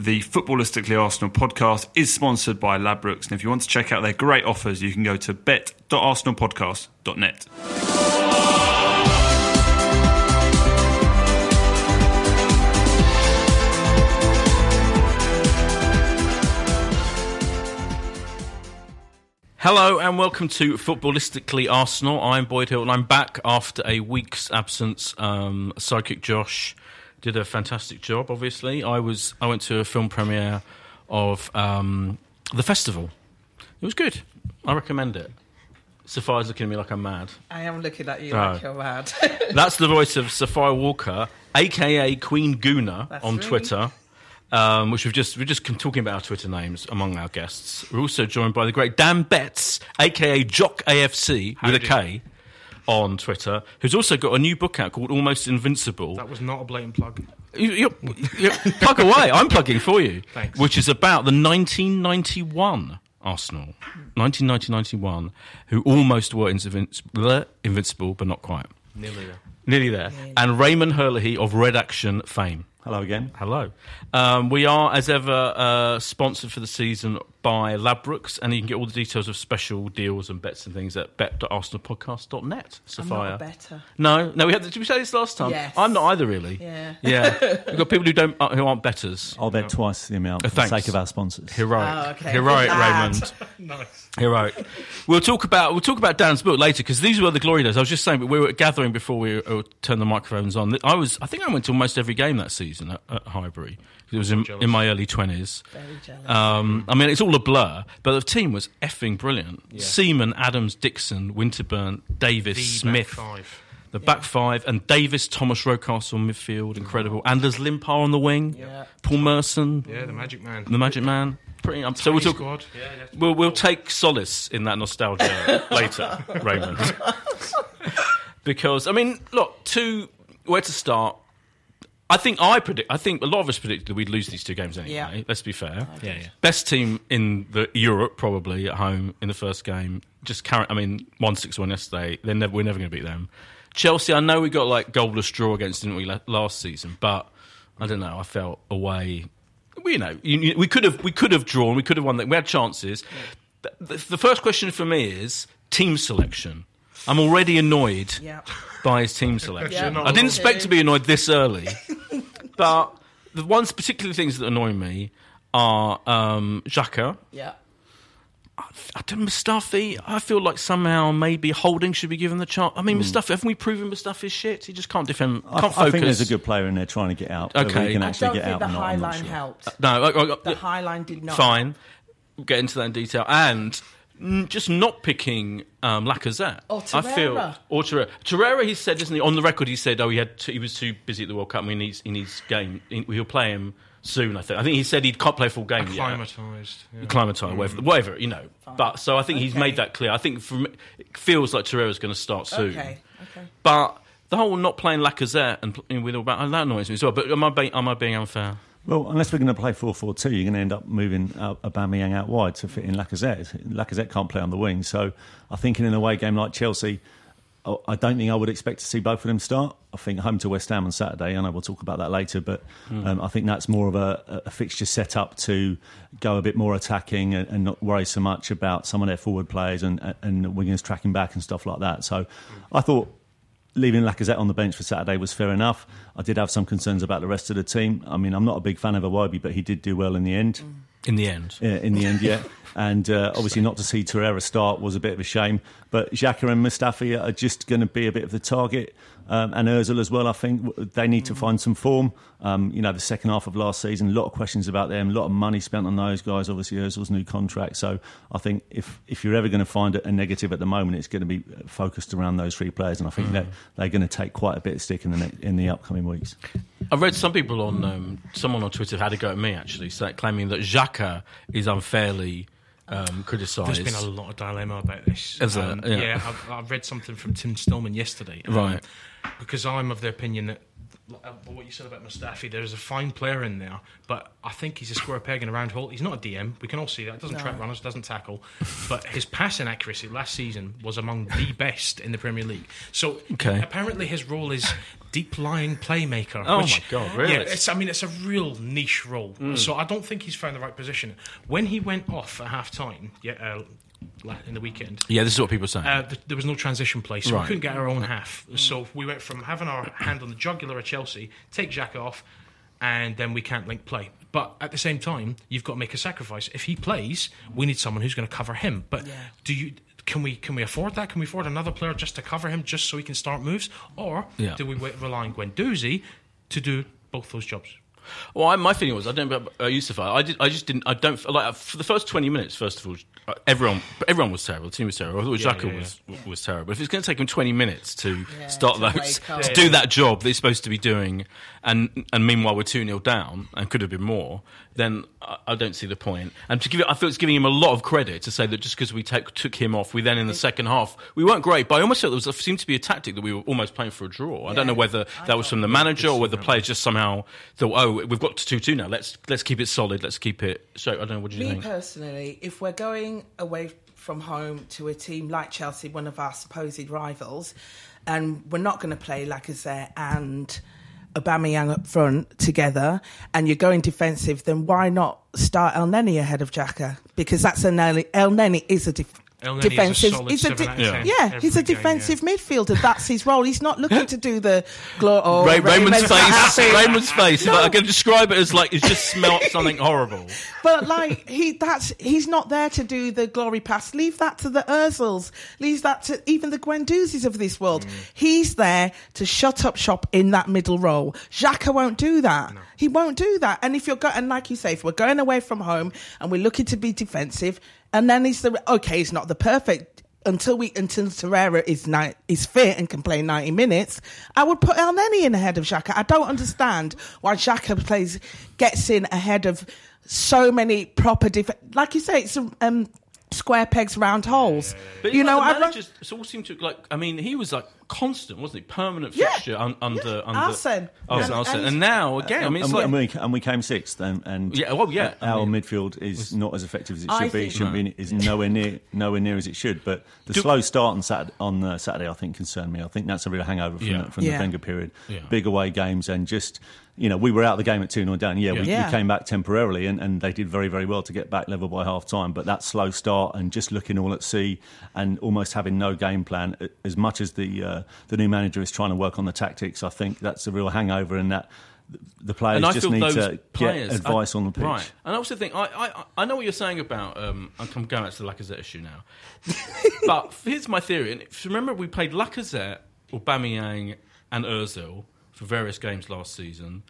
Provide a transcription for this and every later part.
The Footballistically Arsenal podcast is sponsored by Ladbrokes, and if you want to check out their great offers, you can go to bet.arsenalpodcast.net. Hello and welcome to Footballistically Arsenal. I'm Boyd Hilton and I'm back after a week's absence. Um, Psychic Josh did a fantastic job. Obviously, I was I went to a film premiere of um, the festival. It was good. I recommend it. Sophia's looking at me like I'm mad. I am looking at you Oh. like you're mad. That's the voice of Sophia Walker, aka Queen Guna, That's on me. Twitter. Um, which we've just we're just talking about our Twitter names among our guests. We're also joined by the great Dan Betts, aka Jock AFC with a K, on Twitter, who's also got a new book out called Almost Invincible. That was not a blatant plug. You, you, you, plug away. I'm plugging for you. Thanks. Which is about the 1991 Arsenal, 1990-91, who almost were invinci- invincible, but not quite. Nearly there. Nearly there. And Raymond Herlihy of Red Action fame. Hello again. Hello. Um, we are, as ever, uh, sponsored for the season by Ladbrokes, and you can get all the details of special deals and bets and things at bet.arsenalpodcast.net. I'm Sophia. not a better. No, no. We had. Did we say this last time? Yes. I'm not either, really. Yeah. yeah. We've got people who don't, uh, who aren't betters. I'll bet twice the amount Uh, for the thanks. sake of our sponsors. Heroic, Oh, okay. heroic, Good lad. Raymond. Nice. Heroic. We'll talk about we'll talk about Dan's book later because these were the glory days. I was just saying, but we were gathering before we uh, turned the microphones on. I was, I think, I went to almost every game that season at, at Highbury. It was in, in my early twenties. Very jealous. Um, I mean, it's all a blur, but the team was effing brilliant. Seaman, Adams, Dixon, Winterburn, Davis, The Smith, back five. the back five, and Davis, Thomas Rocastle midfield, incredible. Anders Limpar on the wing, Yeah. Paul Merson, Yeah, the Magic Man. the Magic Man. Pretty. Um, so we'll talk. squad. Yeah, yeah. We'll, we'll take solace in that nostalgia later, Raymond. because I mean, look, to where to start. I think I predict. I think a lot of us predicted that we'd lose these two games anyway. Yeah. Let's be fair. Yeah, yeah. Best team in the Europe probably at home in the first game. Just carry. I mean, one six one yesterday. They're never. We're never going to beat them. Chelsea. I know we got like goalless draw against, didn't we, last season? But I don't know. I felt away. We, you know, you, you- we could have. We could have drawn. We could have won. that. We had chances. The, the, the first question for me is team selection. I'm already annoyed Yeah. by his team selection. Yeah, I didn't expect to be annoyed this early, but the ones particular things that annoy me are um, Xhaka. yeah. I don't Mustafi. I feel like somehow maybe Holding should be given the chance. I mean, Mustafi. Haven't we proven Mustafi's shit? He just can't defend. I, Can't I focus. think there's a good player in there trying to get out. Okay. he can I I actually don't get think out the high not line sure. helped. No, I, I, The high line did not. fine. We'll get into that in detail. And mm, just not picking um, Lacazette. Or I feel Torreira. or Torreira. Torreira, he said, isn't he? On the record, he said, "Oh, he had too, he was too busy at the World Cup. and He needs he needs game. He, he'll play him soon. I think. I think he said he can't play a full game yet. Acclimatised. Yeah. Climatized, whatever, whatever, you know. But so I think he's made that clear. I think from it feels like Torreira's going to start soon. Okay. Okay. But the whole not playing Lacazette and playing with all that that annoys me as well. But am I being, am I being unfair? Well, unless we're going to play 4 4 2, you're going to end up moving out, Aubameyang out wide to fit in Lacazette. Lacazette can't play on the wing. So I think in an away game like Chelsea, I don't think I would expect to see both of them start. I think home to West Ham on Saturday, I know we'll talk about that later, but um, I think that's more of a, a fixture set up to go a bit more attacking and, and not worry so much about some of their forward players and, and wingers tracking back and stuff like that. So I thought leaving Lacazette on the bench for Saturday was fair enough. I did have some concerns about the rest of the team. I mean, I'm not a big fan of Iwobi, but he did do well in the end. In the end, Yeah, in the end, yeah. And uh, obviously, not to see Torreira start was a bit of a shame. But Xhaka and Mustafi are just going to be a bit of the target. Um, and Özil as well. I think they need to find some form. Um, you know, the second half of last season, a lot of questions about them, a lot of money spent on those guys. Obviously, Özil's new contract. So I think if if you're ever going to find a negative at the moment, it's going to be focused around those three players, and I think Mm. that they're going to take quite a bit of stick in the ne- in the upcoming weeks. I read some people on um, someone on Twitter had a go at me actually, claiming that Xhaka is unfairly um, criticised. There's been a lot of dilemma about this. Is there? Um, Yeah. yeah, I've, I've read something from Tim Stillman yesterday. um, Right. Because I'm of the opinion that uh, what you said about Mustafi, there's a fine player in there, but I think he's a square peg in a round hole. He's not a DM. We can all see that. Doesn't track runners, doesn't tackle, but his passing accuracy last season was among the best in the Premier League. So Okay. apparently his role is deep lying playmaker. Oh which- my God, really? Yeah, it's, I mean, it's a real niche role. So I don't think he's found the right position. When he went off at half time, yeah, uh, la- in the weekend. yeah, this is what people are saying. Uh, th- there was no transition play, so Right. we couldn't get our own half. So we went from having our hand on the jugular of Chelsea, take Jack off, and then we can't link play. But at the same time, you've got to make a sacrifice. If he plays, we need someone who's going to cover him. But do you? Can we can we afford that? Can we afford another player just to cover him, just so he can start moves, or Yeah. do we wait, rely on Guendouzi to do both those jobs? Well, I, my feeling was I don't know about uh, Yusuf. I, did, I just didn't. I don't like for the first twenty minutes. First of all, uh, everyone everyone was terrible. The team was terrible. I thought Yeah, Xhaka yeah, was was terrible. If it's going to take him twenty minutes to start to those to do that job that he's supposed to be doing, and and meanwhile we're two 0 down and could have been more, then I, I don't see the point. And to give it, I feel it's giving him a lot of credit to say that just because we take, took him off, we then in the second half we weren't great. But I almost felt there was seemed to be a tactic that we were almost playing for a draw. I don't know whether that was from the manager or whether the players just somehow thought, oh, we've got to two two now. Let's let's keep it solid. Let's keep it. So I don't know. What do you Me think? personally, if we're going away from home to a team like Chelsea, one of our supposed rivals, and we're not going to play Lacazette and Aubameyang up front together, and you're going defensive, then why not start El Neni ahead of Xhaka? Because that's a Neni. El Neni is a def- El Neni a defensive. he's a seven out of Yeah. yeah, he's a game, defensive yeah. midfielder. That's his role. He's not looking to do the glory. Oh, Ray, Raymond's face. Raymond's face. If I can describe it as like it's just smelt something horrible. But like he, that's he's not there to do the glory pass. Leave that to the Özils. Leave that to even the Guendouzis of this world. Mm. He's there to shut up shop in that middle role. Xhaka won't do that. He won't do that. And if you're go- and like you say, if we're going away from home and we're looking to be defensive, and then he's the okay, he's not the perfect. Until we until Torreira is is fit and can play ninety minutes, I would put El Neni in ahead of Xhaka. I don't understand why Xhaka plays gets in ahead of so many proper def- like you say, it's um, square pegs, round holes. But you know, like, I the don't- managers it all seemed to like. I mean, he was like constant, wasn't he? Permanent Yeah. fixture un, under Yeah. under Arsene. Arsene, And- Arsene. and- And, now again, I mean, it's and, like we, and, we, and we came sixth, and, and Yeah, well, yeah, I our mean- midfield is not as effective as it I should be. It shouldn't be. Is nowhere near nowhere near as it should. But the slow start on Saturday, on uh, Saturday, I think, concerned me. I think that's a real hangover from, Yeah. the, from Yeah. the Wenger period. Yeah. Big away games and just. You know, we were out of the game at 2 0 down. Yeah, We, Yeah. we came back temporarily and, and they did very, very well to get back level by half time. But that slow start and just looking all at sea and almost having no game plan, as much as the uh, the new manager is trying to work on the tactics, I think that's a real hangover and that the players just need to players get advice I- on the pitch. Right, and I also think I, I I know what you're saying about. Um, I'm I'm going back to the Lacazette issue now, but here's my theory. And if you remember, we played Lacazette, Aubameyang, and Özil for various games last season.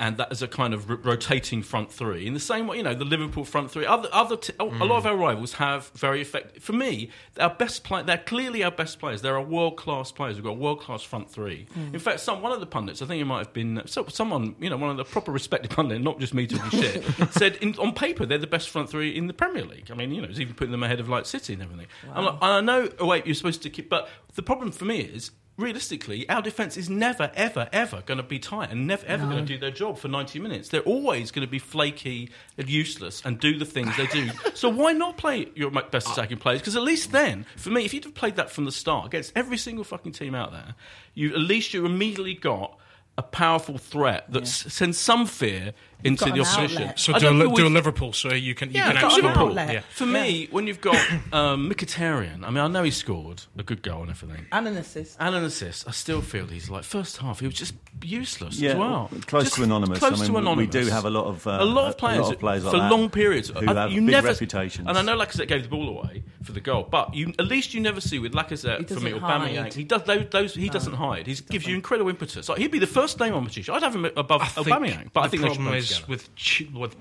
And that is a kind of r- rotating front three in the same way, you know, the Liverpool front three. Other, other, t- a lot mm. of our rivals have very effective. For me, our best play, they're clearly our best players. They're our world class players. We've got a world class front three. Mm. In fact, some one of the pundits, I think it might have been so, someone, you know, one of the proper respected pundits, not just me talking shit, said in, on paper they're the best front three in the Premier League. I mean, you know, it's even putting them ahead of like City and everything. I'm like, I know. Oh wait, you're supposed to keep, but the problem for me is realistically, our defence is never, ever, ever going to be tight and never, ever going to do their job for 90 minutes. They're always going to be flaky and useless and do the things they do. so why not play your best attacking players? Because at least then, for me, if you'd have played that from the start against every single fucking team out there, you at least you immediately got a powerful threat that s- sends some fear into got the opposition. So I do a, feel do a Liverpool so you can you Yeah, can got an outscore. outlet. Yeah. For me, when you've got um, Mkhitaryan, I mean, I know he scored a good goal and everything. And an assist. And an assist, I still feel he's like first half. He was just useless Yeah, as well. close Just to anonymous. Close I mean, to we- we do have a lot of, uh, a lot of players, lot of players like for that long periods who I- have you big never, reputations. And I know Lacazette gave the ball away for the goal, but you at least you never see with Lacazette for me or doesn't Aubameyang. hide. He does those. those he doesn't hide. He gives you incredible impetus. Like, he'd be the first name on my sheet. I'd have him above I Aubameyang, but I think they should problem is together. with ch- with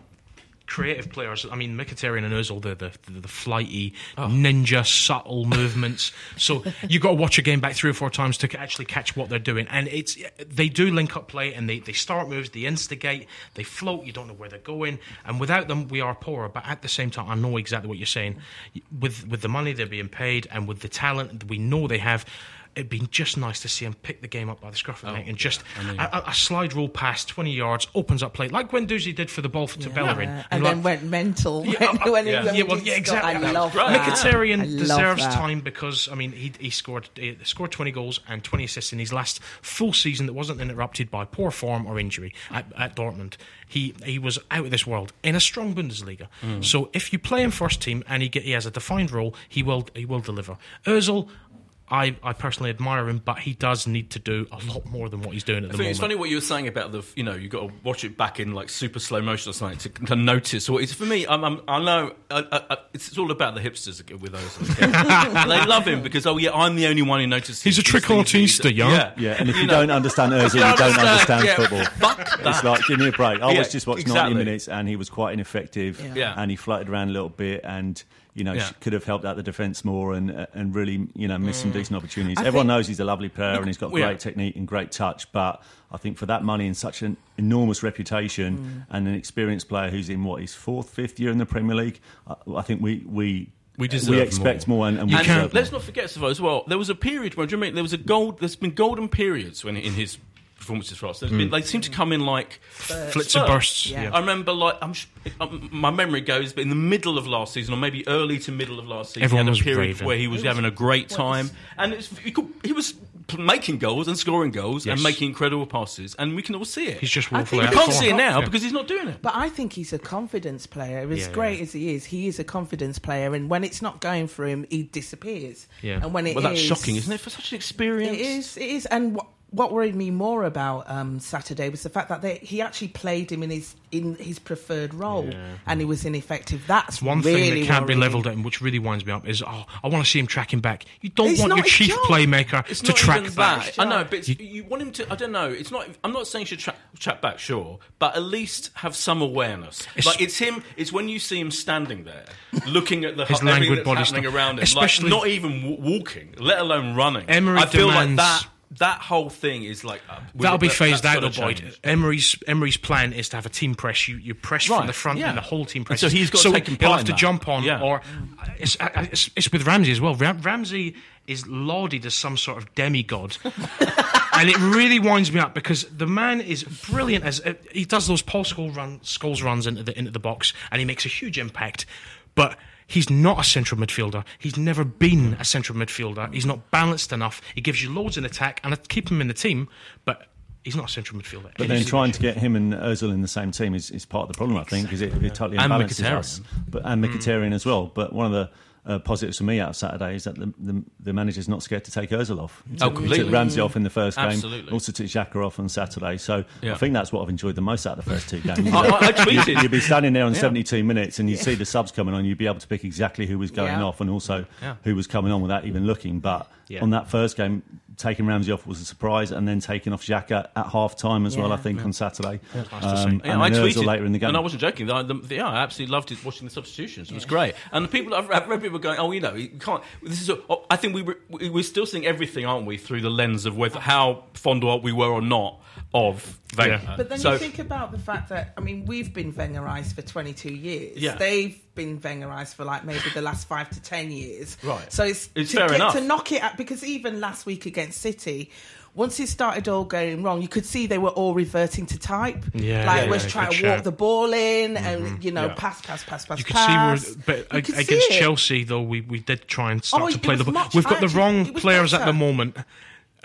creative players. I mean, Mkhitaryan and Özil, the the, the, the flighty, Oh. ninja, subtle movements. So you got to watch a game back three or four times to actually catch what they're doing. And it's they do link up play and they, they start moves, they instigate, they float. You don't know where they're going. And without them, we are poorer. But at the same time, I know exactly what you're saying. With with the money they're being paid and with the talent that we know they have. It'd been just nice to see him pick the game up by the scruff of the neck and just a, a- a slide rule pass, 20 yards, opens up play, like Guendouzi did for the ball to Bellerin. Yeah. And And like- then went mental when, Yeah, uh, when yeah. when yeah, well, yeah, score. exactly. I love Right. that. Mkhitaryan I love deserves that. time because I mean he he scored he scored 20 goals and 20 assists in his last full season that wasn't interrupted by poor form or injury at, at Dortmund. He he was out of this world in a strong Bundesliga. So if you play him first team and he get he has a defined role, he will he will deliver. Özil. I, I personally admire him, but he does need to do a lot more than what he's doing at I the think moment. it's funny what you were saying about the, you know, you got to watch it back in like super slow motion or something to, to notice. Or it's for me, I'm, I'm, I know I, I, I, it's, it's all about the hipsters with those. they love him because oh yeah, I'm the only one who notices. He's a these things. trequartista, yeah. Yeah, Yeah, and if you, know, don't understand Ozil, you don't don't understand yeah, football. Fuck that. It's like, give me a break. I Yeah, was just watched exactly. 90 minutes and he was quite ineffective Yeah. and he floated around a little bit and, you know, Yeah. could have helped out the defence more and and really, you know, missed some mm. decent opportunities. I Everyone knows he's a lovely player and he's got great yeah. technique and great touch, but I think for that money and such an enormous reputation mm. and an experienced player who's in, what, his fourth, fifth year in the Premier League, I, I think we... we We deserve we expect more, and, and we And deserve let's more. not forget, Savo, as well. There was a period where do you remember, there was a gold. There's been golden periods when in his performances for us. There's been, they seem to come in like Flits spurts. and bursts. Yeah. Yeah. I remember, like, I'm, sh- um, my memory goes, but in the middle of last season, or maybe early to middle of last season, Everyone he was had a period raving. where he was having a great time, and it's, he, could, he was p- making goals and scoring goals and making incredible passes, and we can all see it. He's just I woefully think out we can't see it now Yeah. because he's not doing it. But I think he's a confidence player. As Yeah, great yeah. as he is, he is a confidence player. And when it's not going for him, he disappears. Yeah. And when it well, that's is- shocking, isn't it, for such an experience? It is. It is. And what, what worried me more about um, Saturday was the fact that they, he actually played him in his in his preferred role, and he was ineffective. That's One really thing that can't be levelled at him, which really winds me up, is oh, I want to see him tracking back. You don't It's want your chief job. playmaker It's to not track even back. that. I know, but it's, you, want him to. I don't know. It's not. I'm not saying he should track, track back, sure, but at least have some awareness. It's- like it's him. It's when you see him standing there, looking at the His hu- languid body happening stuff. around him, Especially- like not even w- walking, let alone running. Emery I feel demands- like that. That whole thing is like uh, That'll be that- phased out, though, gotta Boyd. Emery's Emery's plan is to have a team press. You you press from the front, yeah. and the whole team press. so he's got to so take he'll have to that. jump on, Yeah. or it's, uh, it's, it's with Ramsey as well. Ram, Ramsey is lauded as some sort of demigod. and it really winds me up because the man is brilliant as uh, he does those Paul Scholes run Scholes runs into the into the box and he makes a huge impact. But he's not a central midfielder. He's never been a central midfielder. He's not balanced enough. He gives you loads in attack and I keep him in the team, but he's not a central midfielder. But then trying to get him and Ozil in the same team is, is part of the problem, I think, because it, it totally And imbalances us. But, and Mkhitaryan hmm. as well. But one of the uh, positives for me out of Saturday is that the, the, the manager's not scared to take Ozil off. He Oh, took, he completely. took Ramsey off in the first game. Absolutely. Also took Xhaka off on Saturday. So Yeah. I think that's what I've enjoyed the most out of the first two games. I, I, I tweeted. You'd be standing there on Yeah. 72 minutes and you'd see the subs coming on. You'd be able to pick exactly who was going Yeah. off and also Yeah. who was coming on without even looking. But Yeah. on that first game, taking Ramsey off was a surprise and then taking off Xhaka at half time as well, I think, on Saturday. nice to see. Um, Yeah, and I tweeted later in the game. and I wasn't joking. I, the, yeah, I absolutely loved it watching the substitutions. It was great. And the people I've, I've read people going, "Oh, you know, you can't." This is. A, oh, I think we were, we- we're still seeing everything, aren't we, through the lens of whether how fond we were or not of Wenger. Yeah. But then so, you think about the fact that I mean we've been Wengerised for 22 years. Yeah. They've been Wengerised for like maybe the last five to 10 years. Right. So it's, It's to fair get enough. to knock it out because even last week against City. Once it started all going wrong, you could see they were all reverting to type. Yeah, like yeah, was yeah, trying to walk the ball in and mm-hmm. you know Yeah. pass, pass, pass, pass. You could pass. see, we're, but You ag- could against. Chelsea, though, we, we did try and start Oh, to play the ball. much- We've got the wrong players at the moment.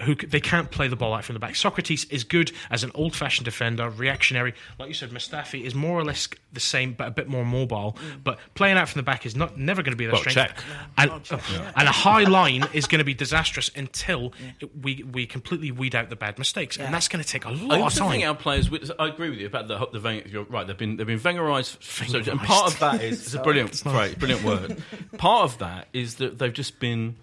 Who they can't play the ball out from the back. Sokratis is good as an old-fashioned defender, reactionary. Like you said, Mustafi is more or less the same, but a bit more mobile. Mm. But playing out from the back is not never going to be their Well, strength. check. And, and a high line is going to be disastrous until it- we we completely weed out the bad mistakes, and that's going to take a lot of also think time. our players. I agree with you about the the Wenger. You're right. They've been they've been Wengerized, so, and part of that is it's a brilliant phrase, brilliant word. Part of that is that they've just been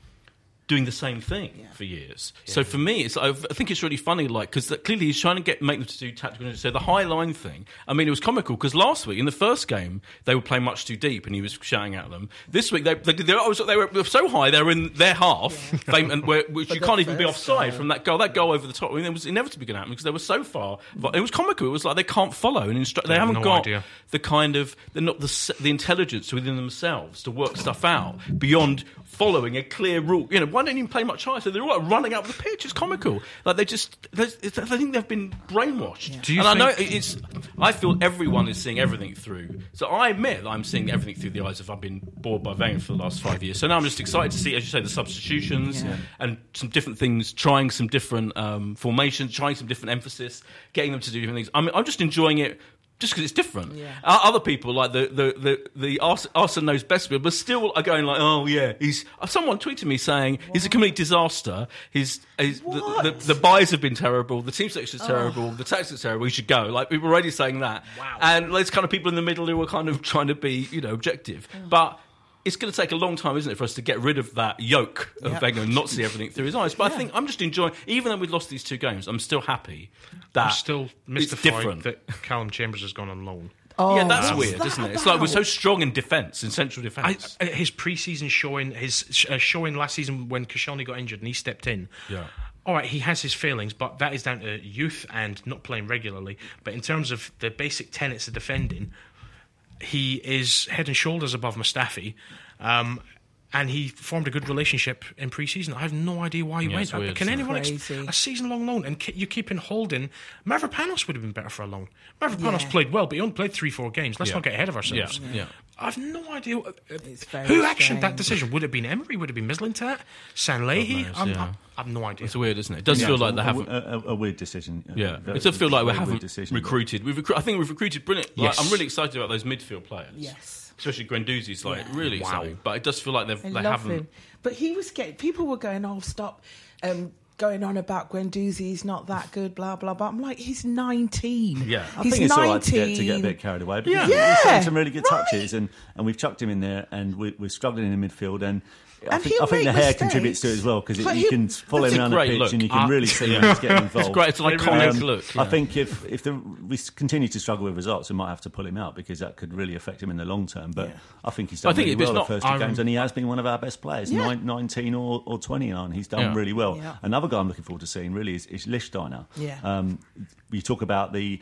doing the same thing for years. So for me, it's I think it's really funny, like because clearly he's trying to get make them to do tactical. So the high line thing. I mean, it was comical because last week in the first game they were playing much too deep, and he was shouting at them. This week they they, they, they were so high they were in their half, they, and where, which you can't even be offside goal. from that goal. That goal over the top. I mean, it was inevitably going to happen because they were so far. But it was comical. It was like they can't follow and instruct. They, have haven't no got idea. the kind of they're not the the intelligence within themselves to work stuff out beyond following a clear rule. You know, why don't you play much higher? So they're all like running up the pitch. It's comical. Like they just, I think they've been brainwashed. Do you and I know it's. I feel everyone is seeing everything through. So I admit I'm seeing everything through the eyes of I've been bored by Wenger for the last five years. So now I'm just excited to see, as you say, the substitutions and some different things, trying some different um, formations, trying some different emphasis, getting them to do different things. I mean, I'm just enjoying it. Just because it's different, Yeah. Other people like the the the, the Ars- Arsene knows best, but still are going like, oh yeah, he's. Someone tweeted me saying he's a complete disaster. His, his the, the, What? the buys have been terrible. The team selection is terrible. The tactics are terrible. He should go. Like people are already saying that. Wow. And there's kind of people in the middle who are kind of trying to be, you know, objective. But it's going to take a long time, isn't it, for us to get rid of that yoke of Yeah. Wenger and not see everything through his eyes. But I think I'm just enjoying, even though we've lost these two games, I'm still happy that I'm still it's mystified different. that Callum Chambers has gone on loan. Oh, yeah, that's what's weird, that isn't it? It's like we're so strong in defence, in central defence. his preseason showing, his uh, showing last season when Koscielny got injured and he stepped in. Yeah. All right, he has his failings, but that is down to youth and not playing regularly. But in terms of the basic tenets of defending, he is head and shoulders above Mustafi. Um, and he formed a good relationship in pre-season. I have no idea why he Yeah, went. weird, Can anyone ex- Crazy. a season-long loan and ke- you keep in holding? Mavropanos would have been better for a loan. Mavropanos Yeah. played well, but he only played three, four games. Let's Yeah. not get ahead of ourselves. Yeah, yeah. I've no idea uh, who actioned that decision. Would it have been Emery? Would it have been Mislintat? Sanllehi? knows, I'm- yeah. I'm- I have no idea. It's weird, isn't it? It does Yeah, feel like they haven't. a, a weird decision. Yeah, it does feel like we haven't decision, recruited. We've recru- I think we've recruited brilliant. Like, Yes. I'm really excited about those midfield players. Yes. Especially Guendouzi's like Yeah. really Wow. exciting. But it does feel like they've I they have not. But he was getting people were going, oh, stop. Um, Going on about Guendouzi, he's not that good, blah blah blah. I'm like, he's 19. Yeah. I he's think it's 19. all right to get, to get a bit carried away. Because Yeah. he's Yeah, shown some really good right. touches, and, and we've chucked him in there, and we, we're struggling in the midfield. And I And think, I think the make hair contributes to it as well because you can follow him a around the pitch look. and you can Ah, really see yeah. when getting involved. It's great. It's an iconic Um, look. I think if if the, we continue to struggle with results, we might have to pull him out because that could really affect him in the long term. But I think he's done I think really well not- the first two I'm- games, and he has been one of our best players. Yeah. Nine, Nineteen or, or twenty nine, he's done Yeah. really well. Yeah. Another guy I'm looking forward to seeing really is, is Lichtsteiner. Yeah. Um, you talk about the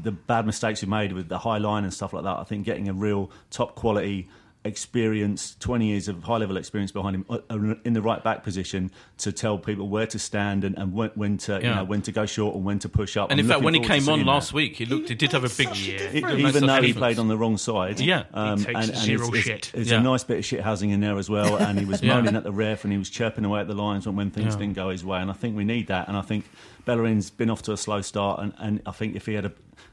the bad mistakes we made with the high line and stuff like that. I think getting a real top quality experience 20 years of high level experience behind him uh, uh, in the right back position to tell people where to stand and, and when, when to you know when to go short and when to push up And I'm in fact, when he came on seeing last that. week, he looked. He did have a big. year, such a It- difference. Even such a though he played on the wrong side, Yeah. um, He takes zero it's, shit. It's, Yeah. a nice bit of shit housing in there as well, and he was Yeah. moaning at the ref and he was chirping away at the lines when, when things Yeah. didn't go his way. And I think we need that. And I think Bellerin's been off to a slow start, and, and I think if he had a,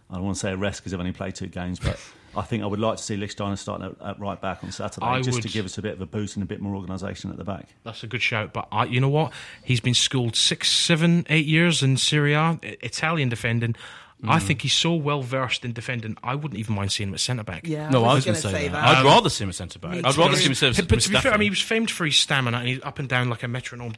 I don't want to say a rest because they've only played two games, but. I think I would like to see Lichtsteiner starting at, at right back on Saturday, I just would- to give us a bit of a boost and a bit more organisation at the back. That's a good shout. But I, you know what? He's been schooled six, seven, eight years in Serie A, I- Italian defending. I Mm. think he's so well versed in defending. I wouldn't even mind seeing him at centre back. Yeah, No, I was going going to to say, that. that. I'd rather see him as centre back. I'd rather see him as But to be fair, I mean, he was famed for his stamina, and he's up and down like a metronome.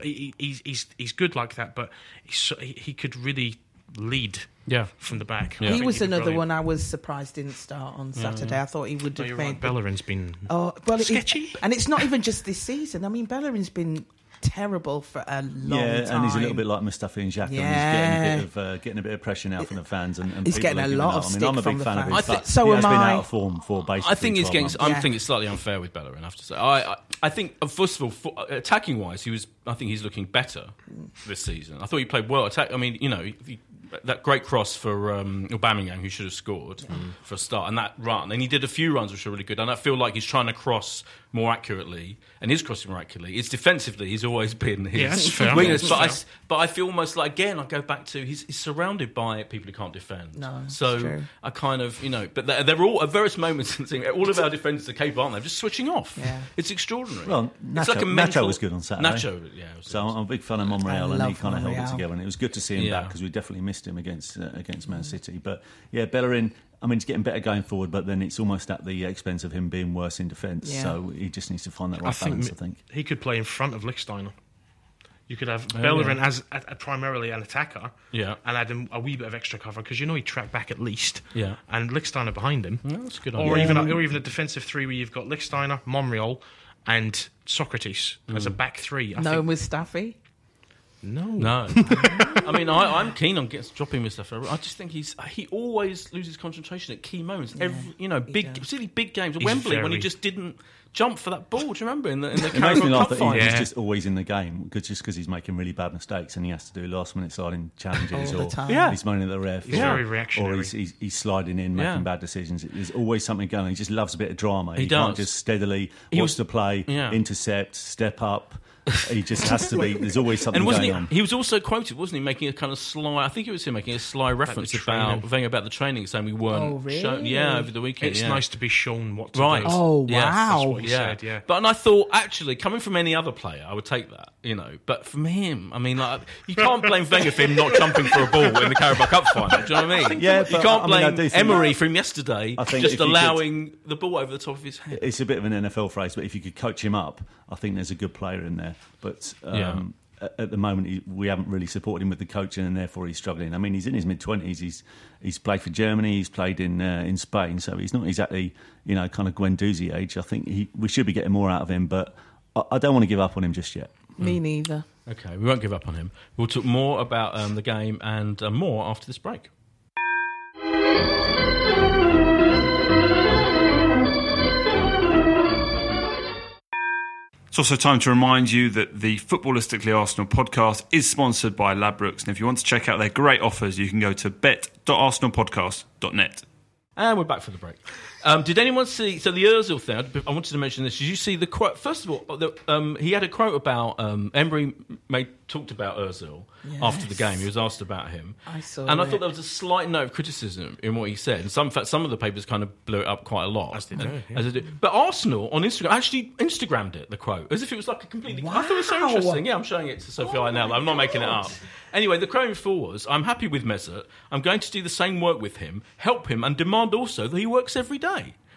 He- he's, he's, he's good like that, but he's so, he, he could really lead Yeah. from the back. Yeah. He was another brilliant. one I was surprised didn't start on Saturday. I thought he would No, have you're made. right. Bellerin's been. Oh, well, it- Sketchy. and it's not even just this season. I mean, Bellerin's been terrible for a long yeah, time. and he's a little bit like Mustafi and Xhaka. Yeah. He's getting a bit of uh, getting a bit of pressure now from the fans, and, and He's getting a lot up. of I mean, I'm a big fan of fans. his, I thi- but so he has am been I. out of form for basically. I think he's getting. months. I Yeah. think it's slightly unfair with Bellerin. I have to say. I, I, I think uh, first of all, for, uh, attacking wise, he was. I think he's looking better this season. I thought he played well. Attack. I mean, you know, he, that great cross for um, Aubameyang, who should have scored Mm. for a start, and that run. And he did a few runs which were really good. And I feel like he's trying to cross more accurately, and is crossing more accurately. It's defensively, he's always been his Yeah, that's fair. weakness. But I, but I feel almost like again, I go back to he's, he's surrounded by people who can't defend. No, so true. I kind of you know, but they're, they're all at various moments. all of our defenders are capable, aren't they? of Just switching off. Yeah. It's extraordinary. Well, it's like a Nacho was good on Saturday. Nacho, yeah. was- So I'm a big fan of Monreal, and he kind of held it together. And it was good to see him Yeah. back because we definitely missed him against uh, against Man City. But yeah, Bellerin. I mean, it's getting better going forward, but then it's almost at the expense of him being worse in defence. Yeah. So he just needs to find that right I think, balance. I think. he could play in front of Lichtsteiner. You could have Oh, Bellerin yeah. as a, a primarily an attacker, Yeah. and add him a wee bit of extra cover because you know he'd track back at least, Yeah. and Lichtsteiner behind him, Yeah, that's a good or idea. even a, or even a defensive three where you've got Lichtsteiner, Monreal, and Sokratis as a Mm. back three. I No think, Mustafi. No, No, I mean I, I'm keen on get, dropping Mustafa. I just think he's he always loses concentration at key moments. Every you know big, does. particularly big games. He's Wembley when he very- just didn't jump for that ball. Do you remember in the in the It makes me Carabao laugh Cup that he- final? Yeah. he's just always in the game, 'cause- just because he's making really bad mistakes and he has to do last minute sliding challenges All the or time. Yeah. he's moaning at the ref. He's or, very Or he's, he's, he's sliding in, making Yeah. bad decisions. There's always something going on. He just loves a bit of drama. He can't does. just steadily He watch was- the play, Yeah. intercept, step up. He just has to be. There's always something And wasn't going he? on. He was also quoted, wasn't he, making a kind of sly? I think it was him making a sly reference about training. Wenger about the training, saying we weren't Oh, really? shown. Yeah, over the weekend. it's yeah. nice to be shown what to Right. do. Oh, Yeah, that's wow. what he said, yeah. But and I thought actually coming from any other player, I would take that, you know. But from him, I mean, like you can't blame Wenger for him not jumping for a ball in the Carabao Cup final. Do you know what I mean? Yeah, you but, can't I mean, I blame do think- Emery from yesterday I think just if you could- allowing the ball over the top of his head. It's a bit of an NFL phrase, but if you could coach him up, I think there's a good player in there. But um, at, at the moment, he, we haven't really supported him with the coaching, and therefore he's struggling. I mean, he's in his mid twenties. He's he's played for Germany. He's played in uh, in Spain, so he's not exactly you know kind of Guendouzi age. I think he, we should be getting more out of him, but I, I don't want to give up on him just yet. Me neither. Okay, we won't give up on him. We'll talk more about um, the game and uh, more after this break. Also time to remind you that the Footballistically Arsenal podcast is sponsored by Ladbrokes. And if you want to check out their great offers, you can go to bet.arsenalpodcast.net. And we're back for the break. Um, did anyone see? So the Özil thing. I I wanted to mention this. Did you see the quote? First of all, the, um, he had a quote about um, Emery made talked about Özil after the game. He was asked about him. I saw and I thought there was a slight note of criticism in what he said. And some, in fact, some of the papers kind of blew it up quite a lot. As they And- yeah. as they do. But Arsenal on Instagram actually Instagrammed it. The quote as if it was like a completely. I thought it was so interesting. Yeah, I'm showing it to Sophie right now. I'm not making it up. Anyway, the quote before was, "I'm happy with Mesut. I'm going to do the same work with him, help him, and demand also that he works every day."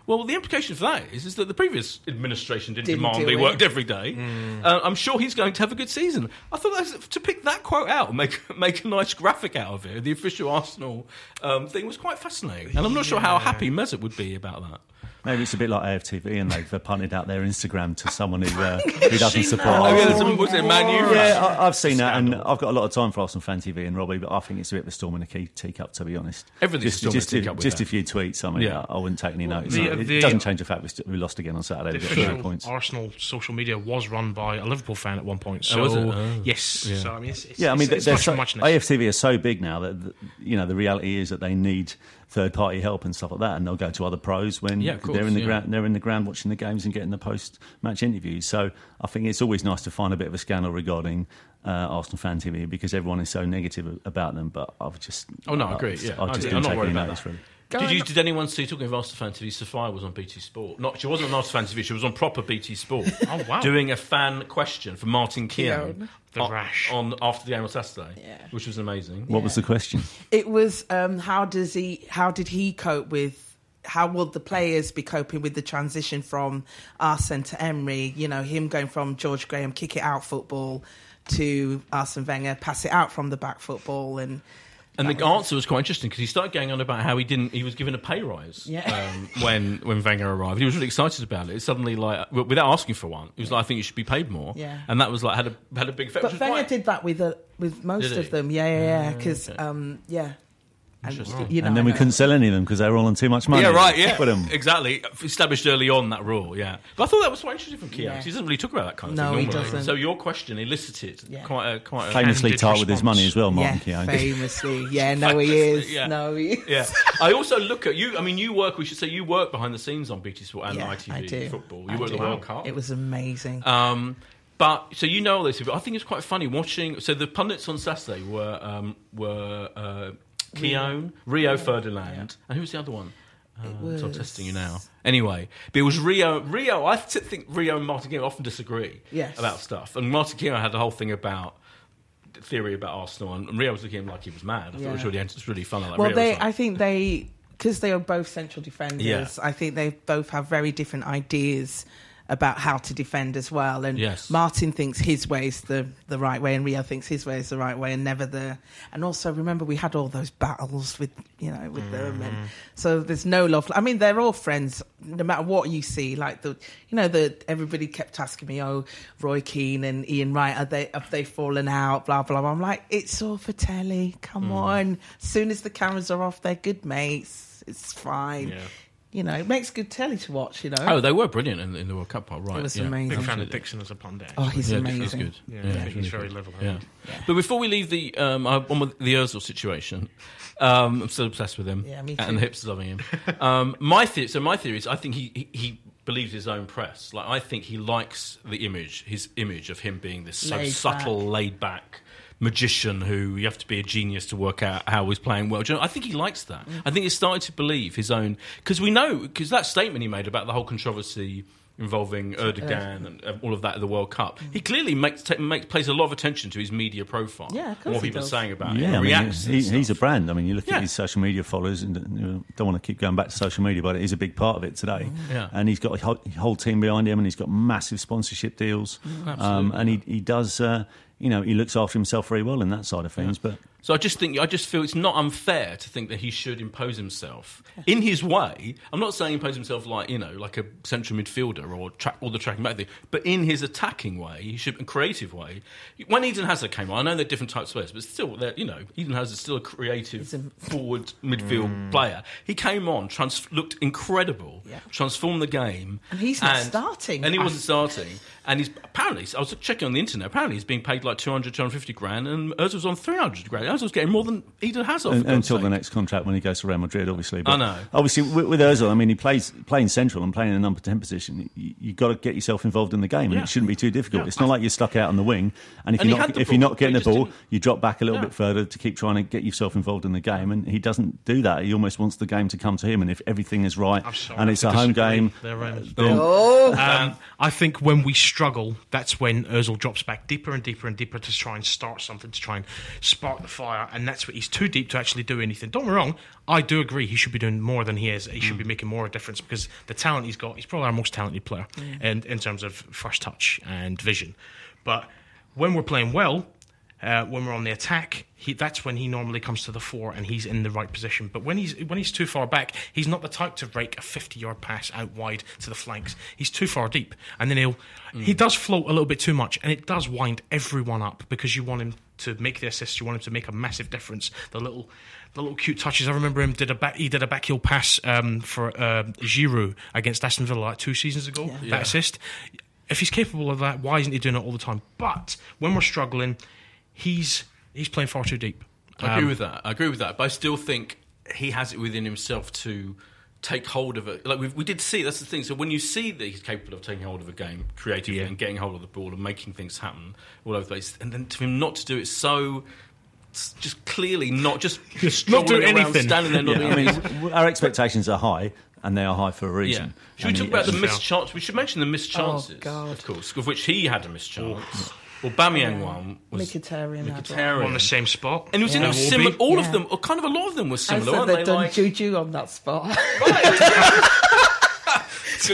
Well, the implication for that is, is that the previous administration didn't, Didn't demand do it. worked every day. Uh, I'm sure he's going to have a good season. I thought that's, to pick that quote out and make make a nice graphic out of it, the official Arsenal um, thing was quite fascinating. And I'm not sure how happy Mesut would be about that. Maybe it's a bit like AFTV, and they've uh, punted out their Instagram to someone who uh, who doesn't support. Oh, yeah, Arsenal. there's some, was it Man U? Yeah, I, I've seen that, and I've got a lot of time for Arsenal fan TV and Robbie, but I think it's a bit of a storm in a key teacup, to be honest. Everything's just, a storm in a just, teacup just that. a few tweets. I mean, Yeah. I, wouldn't take any notice. the- it the- doesn't change the fact we, st- we lost again on Saturday. The We got zero official points. Arsenal social media was run by a Liverpool fan at one point. So Oh, was it? Oh. yes, Yeah. so I mean, it's, it's, Yeah, I mean, it's, it's so. AFTV are so big now that that, you know the reality is that they need third party help and stuff like that, and they'll go to other pros when Yeah, course, they're in the yeah. ground. They're in the ground watching the games and getting the post match interviews. So I think it's always nice to find a bit of a scandal regarding uh, Arsenal fan TV because everyone is so negative about them. But I've just Oh, no, I agree, yeah. I I just agree. I'm didn't not worried about notice that. really. Did, you, did anyone see, talking of Arsenal fan TV, Sophia was on BT Sport. Not, she wasn't on Arsenal fan TV, she was on proper BT Sport. Oh, wow. Doing a fan question for Martin Keown. Keown. The on, rash. On, after the game on Saturday, Yeah. which was amazing. What was the question? It was um, how does he? How did he cope with? How will the players be coping with the transition from Arsene to Emery? You know, him going from George Graham kick it out football to Arsene Wenger pass it out from the back football, and And the answer was quite interesting because he started going on about how he didn't. He was given a pay rise Yeah. um, when when Wenger arrived. He was really excited about it. It's suddenly like without asking for one, he was like, "I think you should be paid more." Yeah. and that was like had a had a big effect. but Wenger quite- did that with uh, with most Did of he? them. Yeah, yeah, yeah. Because okay. um, yeah, And, you know, and then we couldn't sell any of them because they were all on too much money. Yeah, right. Yeah, Put 'em. exactly. Established early on that rule. Yeah, but I thought that was quite interesting from Keown. Yeah. 'cause He doesn't really talk about that kind of No, thing he normally. doesn't. So your question elicited Yeah. quite a quite a Famously Candid tight with his response. money as well, Yeah, Martin Keown. famously. Yeah, no, he is. yeah. No, he is. Yeah, I also look at you. I mean, you work. We should say you work behind the scenes on BT Sport and Yeah, ITV I do. football. You I work at the do. World Cup. It was amazing. Um, but so you know all this, people. I think it's quite funny watching. So the pundits on Saturday were um, were uh, Keown, Rio Ferdinand, and who was the other one? Uh, so I'm testing you now. Anyway, but it was Rio. Rio. I think Rio and Martin Keown often disagree Yes. about stuff, and Martin Keown had the whole thing about theory about Arsenal, and Rio was looking at him like he was mad. I thought it was really, it was really fun. Like well, Rio they, like, I think they, because they are both central defenders. Yeah. I think they both have very different ideas about how to defend as well. And Yes. Martin thinks his way is the the right way, and Rio thinks his way is the right way, and never the. And also, remember, we had all those battles with you know with them, Mm-hmm. and so there's no love. I mean, they're all friends, no matter what you see. Like the, you know, the everybody kept asking me, "Oh, Roy Keane and Ian Wright, are they have they fallen out?" Blah blah. blah. I'm like, it's all for telly. Come Mm. on. As soon as the cameras are off, they're good mates. It's fine. Yeah. You know, it makes good telly to watch. You know. Oh, they were brilliant in, in the World Cup part, right? It was yeah. amazing. Big fan of Absolutely. Dixon as a pundit. oh, he's Yeah, amazing. He's good. yeah, Yeah, I think he's really very good. level Yeah. headed. But before we leave the um, I- on with the Özil situation, um, I'm still obsessed with him. Yeah, me too. And too. the hipsters loving him. um, my theory, so my theory is, I think he, he he believes his own press. Like I think he likes the image, his image of him being this so Laid subtle, back. laid back magician who you have to be a genius to work out how he's playing well. You know, I think he likes that. Mm. I think he's starting to believe his own because we know because that statement he made about the whole controversy involving Erdogan and all of that at the World Cup. He clearly makes, ta makes plays a lot of attention to his media profile. Yeah, of course what he people does. are saying about him. Yeah, I mean, reacts. he, he's a brand. I mean, you look Yeah. at his social media followers, and you know, don't want to keep going back to social media, but it is a big part of it today. Yeah. And he's got a whole, whole team behind him, and he's got massive sponsorship deals. um, and he, he does, uh, you know, he looks after himself very well in that side of things. But So I just think I just feel it's not unfair to think that he should impose himself in his way. I'm not saying impose himself like you know like a central midfielder or track all the tracking back thing, but in his attacking way, he should a creative way. When Eden Hazard came on, I know they're different types of players, but still, they're, you know, Eden Hazard is still a creative He's a- forward midfield mm. player. He came on, trans- looked incredible, Yeah. transformed the game, And he's not starting. and he wasn't starting. And he's apparently, I was checking on the internet. Apparently, he's being paid like 200, 250 grand, and Özil was on 300 grand. Özil's getting more than Eden Hazard. for un- God's until the next contract when he goes to Real Madrid, obviously. But I know. Obviously, with, with Ozil, I mean, he plays playing central and playing in a number ten position. You, you've got to get yourself involved in the game, and Yeah. it shouldn't be too difficult. Yeah. It's not like you're stuck out on the wing, and if And you're not had the if you're not getting the ball, didn't- you drop back a little Yeah. bit further to keep trying to get yourself involved in the game. And he doesn't do that. He almost wants the game to come to him. And if everything is right, sorry and it's a home game, there, um, then- Um, I think when we struggle, that's when Özil drops back deeper and deeper and deeper to try and start something, to try and spark the fire, and that's what he's too deep to actually do anything. Don't get me wrong, I do agree he should be doing more than he is. He should be making more of a difference because the talent he's got, he's probably our most talented player in, in terms of first touch and vision. But when we're playing well, uh, when we're on the attack, he, that's when he normally comes to the fore and he's in the right position. But when he's when he's too far back, he's not the type to break a fifty-yard pass out wide to the flanks. He's too far deep, and then he'll he does float a little bit too much, and it does wind everyone up because you want him to make the assist, you want him to make a massive difference. The little the little cute touches. I remember him did a back, he did a backheel pass um, for uh, Giroud against Aston Villa like two seasons ago. That assist. If he's capable of that, why isn't he doing it all the time? But when we're struggling, he's he's playing far too deep. I agree Um, with that. I agree with that. But I still think he has it within himself to take hold of it. Like we, we did see, that's the thing. So when you see that he's capable of taking hold of a game creatively Yeah. and getting hold of the ball and making things happen all over the place, and then to him not to do it so. Just clearly not just just Not doing anything. standing there, not Yeah, doing I mean, anything. our expectations are high, and they are high for a Yeah. reason. Should we talk he- about the Yeah. missed chance? We should mention the missed oh, chances, God. of course, of which he had a missed chance. Well, Aubameyang one was Mkhitaryan. Mkhitaryan. on the same spot. And it was in a similar. Iwobi. All of them, or kind of a lot of them, were I similar, said weren't they've they? done Like, juju on that spot. Good-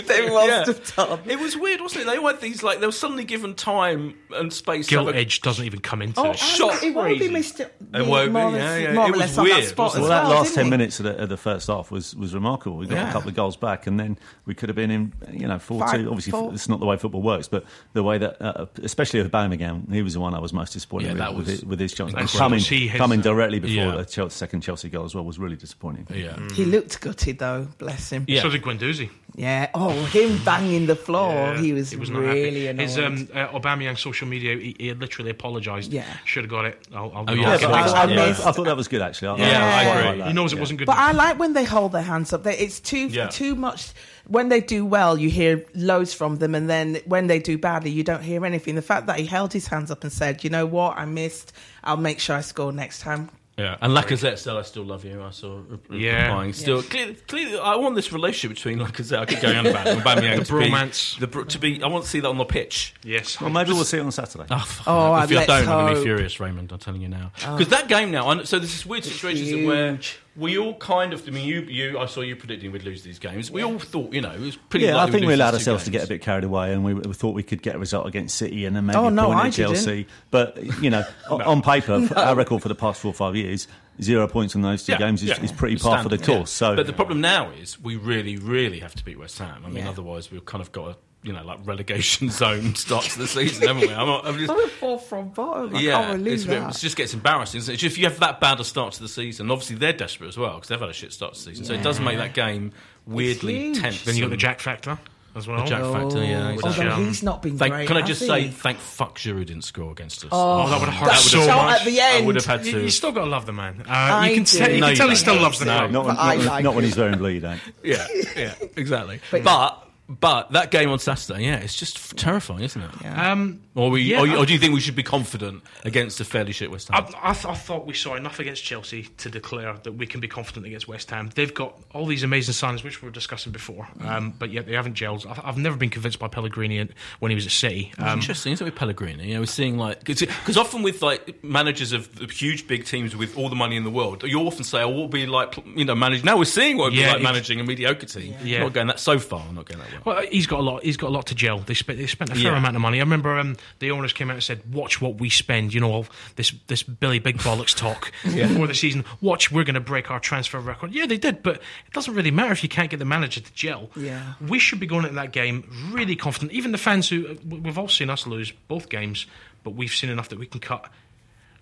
They must have done. It was weird, wasn't it? They all had these like they were suddenly given time and space. to Gilt have edge doesn't even come into Oh, it. Shot it won't be crazy. Mr. It won't be, yeah, yeah. more It was less on that weird, spot wasn't Well, that last ten we? minutes of the, of the first half was, was remarkable. We got Yeah. a couple of goals back, and then we could have been in, you know, four Five- two. Obviously, four. it's not the way football works, but the way that, uh, especially with Aubameyang, he was the one I was most disappointed Yeah, with, that with, was his, with his chance. Coming, coming uh, directly before yeah. the second Chelsea goal as well was really disappointing. Yeah. He looked gutted though, bless him. Yeah. So did Guendouzi. Yeah. Oh, him banging the floor. Yeah, he was, he was really happy. annoyed. His um, uh, Aubameyang social media, he, he had literally apologised. Yeah. should have got it. I'll, I'll Oh, yeah, Yeah, I- I, I I, missed- I thought that was good actually. I, Yeah, I agree. like that. he knows it Yeah. wasn't good. But enough. I like when they hold their hands up. It's too Yeah. too much. When they do well, you hear loads from them, and then when they do badly, you don't hear anything. The fact that he held his hands up and said, "You know what? I missed. I'll make sure I score next time." Yeah, and Lacazette still, I still love you. I saw re- re- Yeah. replying. Still, clearly, clearly, I want this relationship between Lacazette. I keep going on about it. and Aubameyang The to be- bromance. the bro- to be. I want to see that on the pitch. yes. Well, maybe we'll see it on Saturday. Oh, fuck Oh, no. I'd if you let's don't, I'm going to be furious, Raymond. I'm telling you now. Oh. Because that game now, I know, so there's this weird situation where huge. We all kind of. I mean, you, you, I saw you predicting we'd lose these games. We all thought, you know, it was pretty. Yeah, I think we'd we lose allowed these two ourselves to get a bit carried away, and we, we thought we could get a result against City and then maybe Oh, a no, point I at didn't. Chelsea. But you know, on, on paper, our record for the past four or five years, zero points in those two Yeah, games is, yeah. is pretty It's par for the course. yeah. So, but the problem now is we really, really have to beat West Ham. I mean, Yeah. otherwise we've kind of got a you know like relegation zone start to the season, haven't we? I'm, not- I'm just, We're fourth from bottom. I yeah, can't believe it's bit, it just gets embarrassing. Isn't it? It's just if you have that bad a start to the season, obviously they're desperate as well because they've had a shit start to the season. So it does make that game weirdly tense. Then you got the Jack factor as well. The Jack factor, yeah. Although exactly. he's not been Thank, great. can I just he? say, thank fuck Giroud didn't score against us. Oh, that would have hurt so much. at the I end. would have had to. you still got to love the man. Uh, I you can, do. tell, you No, can you tell he don't. still loves the No. not, when, not, like not when he's wearing blue, you yeah, yeah, exactly. But- But but that game on Saturday, yeah, it's just terrifying, isn't it? Um, Or, we, Yeah, or, you- I- or do you think we should be confident against a fairly shit West Ham? I, I, th- I thought we saw enough against Chelsea to declare that we can be confident against West Ham. They've got all these amazing signings, which we were discussing before, um, but yet they haven't gelled. I've, I've never been convinced by Pellegrini when he was at City. It's Um, interesting, isn't it, with Pellegrini? You know, we're seeing like because often with like managers of the huge big teams with all the money in the world, you often say, "Oh, we'll be like you know manage." Now we're seeing what it'd be like managing a mediocre team. Yeah. Not going that so far. Not going that well. Well, he's got a lot. He's got a lot to gel. They spent they spent a fair Yeah. amount of money. I remember um, the owners came out and said, "Watch what we spend." You know, all this this Billy Big Bollocks talk before the season. Watch, we're going to break our transfer record. Yeah, they did, but it doesn't really matter if you can't get the manager to gel. Yeah. we should be going into that game really confident. Even the fans who we've all seen us lose both games, but we've seen enough that we can cut.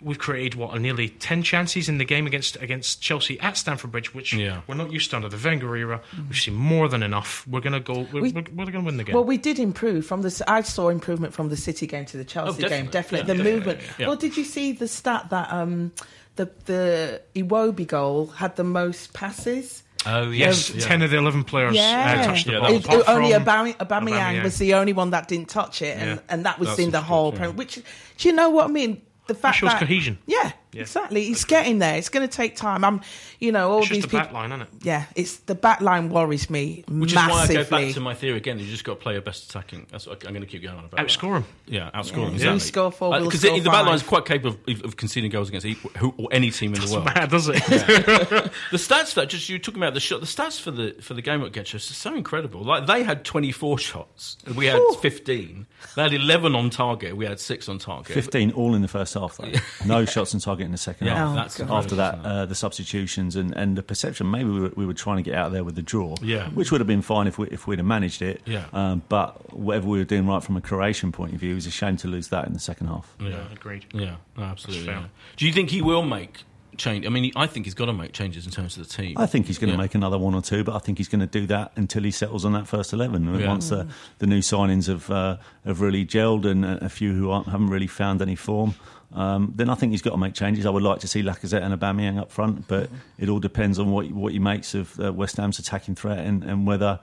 We've created what are nearly ten chances in the game against against Chelsea at Stamford Bridge, which Yeah. we're not used to under the Wenger era. We've seen more than enough. We're going to go. We're, We- we're, we're going to win the game. Well, we did improve from this. I saw improvement from the City game to the Chelsea Oh, definitely. game. Definitely, Yeah, the definitely, movement. yeah. Well, did you see the stat that um, the the Iwobi goal had the most passes? Oh yes, ten of the eleven players Yeah, uh, touched the Yeah, ball. that It- only from Aubame- Aubameyang, Aubameyang. was the only one that didn't touch it, and, Yeah. and that was That's in the the whole. truth, yeah. Prem- Which, do you know what I mean? The fact shows that cohesion. Yeah, Yeah. exactly. It's getting there. It's going to take time. I'm, you know, all It's these just the people. back line, isn't it? Yeah, it's the back line worries me Which massively. is why I go back to my theory again. You just got to play your best attacking. That's what I'm going to keep going on about. that. Outscore him. Yeah, outscore Yeah. them. You score four, uh, we'll because the back line is quite capable of, of conceding goals against equal, who, or any team in the world. Mad, does it? The stats that, just you talking about the shot. The stats for the for the game against us is so incredible. Like they had 24 shots, we had 15. They had 11 on target. We had six on target. 15 all in the first half, though. No shots on target in the second Yeah, half. That's After that, isn't it? uh, the substitutions and, and the perception, maybe we were, we were trying to get out of there with the draw, Yeah. which would have been fine if, we, if we'd have managed it. Yeah. Um, but whatever we were doing right from a Croatian point of view, it was a shame to lose that in the second half. yeah, agreed. yeah, no, absolutely. Yeah. Do you think he will make change? I mean, I think he's got to make changes in terms of the team. I think he's going to Yeah. make another one or two, but I think he's going to do that until he settles on that first 11. And Yeah. Once the, the new signings have, uh, have really gelled and a a few who aren't, haven't really found any form, um, then I think he's got to make changes. I would like to see Lacazette and Aubameyang up front, but it all depends on what, what he makes of uh, West Ham's attacking threat and, and whether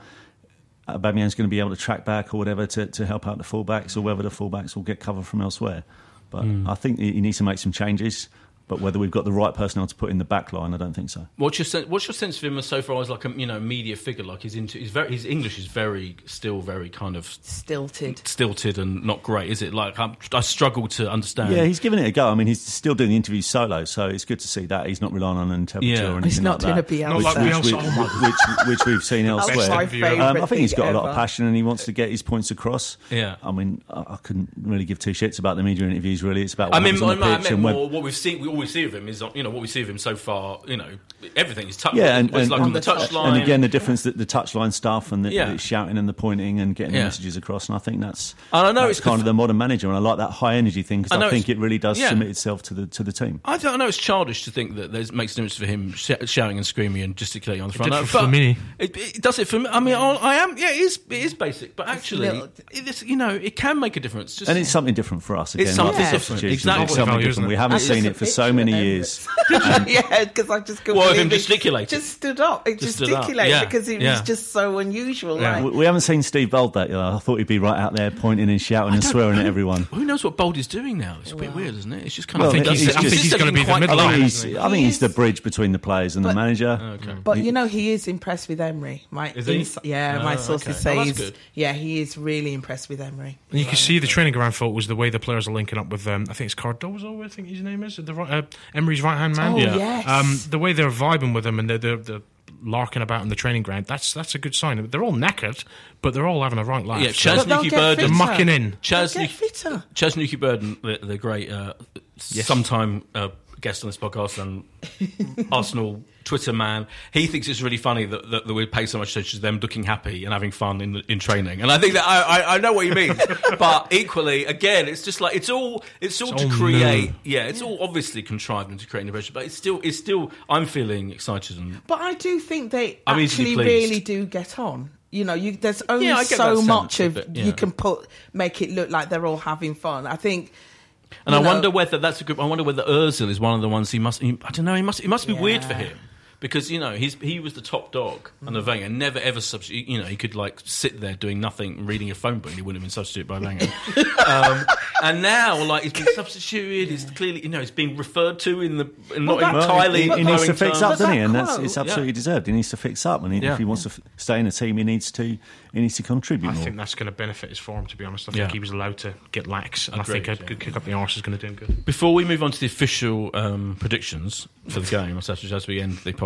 Aubameyang's going to be able to track back or whatever to, to help out the fullbacks or whether the fullbacks will get cover from elsewhere. But I think he needs to make some changes. But whether we've got the right personnel to put in the back line, I don't think so. What's your sen- what's your sense of him so far as like a you know media figure? Like he's into he's very his English is very still very kind of Stilted. stilted and not great. Is it like I'm, I struggle to understand? Yeah, he's giving it a go. I mean, he's still doing the interviews solo, so it's good to see that he's not relying on an interpreter Yeah. or anything He's not like doing a that. Bielsa. Not like which, Bielsa. which, Oh which, which we've seen elsewhere. my interview. favourite Um, I think he's got a lot of passion and he wants to get his points across. Yeah. I mean, I, I couldn't really give two shits about the media interviews. Really, it's about what I mean, happens on the I, I pitch meant and whether- more what we've seen. We all we see of him is you know what we see of him so far. You know, everything is touch. Yeah, and, and, like and, on the touch and again, the difference that the touchline stuff and the, Yeah. the shouting and the pointing and getting Yeah. the messages across. And I think that's And I know that's it's kind the of the modern manager, and I like that high energy thing because know I, think it really does yeah. submit itself to the to the team. I don't know. It's childish to think that there's makes a difference for him sh- shouting and screaming and gesticulating on the front. did No, for but Flamini. It, it does it for me. I mean, I, I am. Yeah, it is. It is basic, but actually, little- it is, you know, it can make a difference. Just And it's something different for us. Again, It's like something the different, exactly. It's something different. We haven't seen it for a so many of years. yeah, because I just couldn't Well, him gesticulating. Just stood up. It Just just stood up, gesticulated yeah, because it yeah. was just so unusual. Yeah. Like, We- We haven't seen Steve Bould that. You know, I thought he'd be right out there pointing and shouting and don't- swearing at everyone. Who knows what Bould is doing now? It's a bit weird, isn't it? It's just kind Well, of. I think does- he's it- just- it I think he's gonna be the quite middle I think line, he's, doesn't? I think he's the bridge between the players and the manager. But you know, he is impressed with Emery. My Is he? ins- yeah, Oh, my sources okay. say Oh, he's yeah, he is really impressed with Emery. And you can see the training ground fault was the way the players are linking up with. Um, I think it's Cardozo. I think his name is the right, uh, Emery's right hand man. Oh Yeah. yes, Um, the way they're vibing with him and they're, they're, they're larking about in the training ground. That's that's a good sign. They're all knackered, but they're all having a right laugh. Yeah, So- Chaz But they'll Nuki get Burden. they're mucking in. Chaz They'll Nuki- fitter. Chaz Nuki Burden, the, the great uh, sometime uh, guest on this podcast and Arsenal Twitter man, he thinks it's really funny that, that, that we pay so much attention to them looking happy and having fun in in training. And I think that I, I, I know what he means, but equally, again, it's just like it's all it's all It's to all create. new. Yeah, it's all obviously contrived and to create an impression, but it's still it's still. I'm feeling excited and But I do think they I'm actually really do get on. You know, you, there's only Yeah, so much of of it, yeah. you can put make it look like they're all having fun. I think. And you I know, wonder whether that's a good. I wonder whether Özil is one of the ones he must. He, I don't know. He must. It must be weird for him because you know he's he was the top dog under Mm. Wenger. Never ever substitute. You know he could like sit there doing nothing, reading a phone book. and He wouldn't have been substituted by Wenger. um, and now like he's been substituted. He's clearly you know he's being referred to in the in not that- entirely. he, he needs to fix terms. up, doesn't he? And that's it's absolutely Yeah. deserved. He needs to fix up, and he, Yeah. if he wants to f- stay in a team, he needs to he needs to contribute I more. think that's going to benefit his form. To be honest, I Yeah. think he was allowed to get lax, and I think a yeah. good kick up the arse is going to do him good. Before we move on to the official um, predictions for the game, such as as we end the podcast,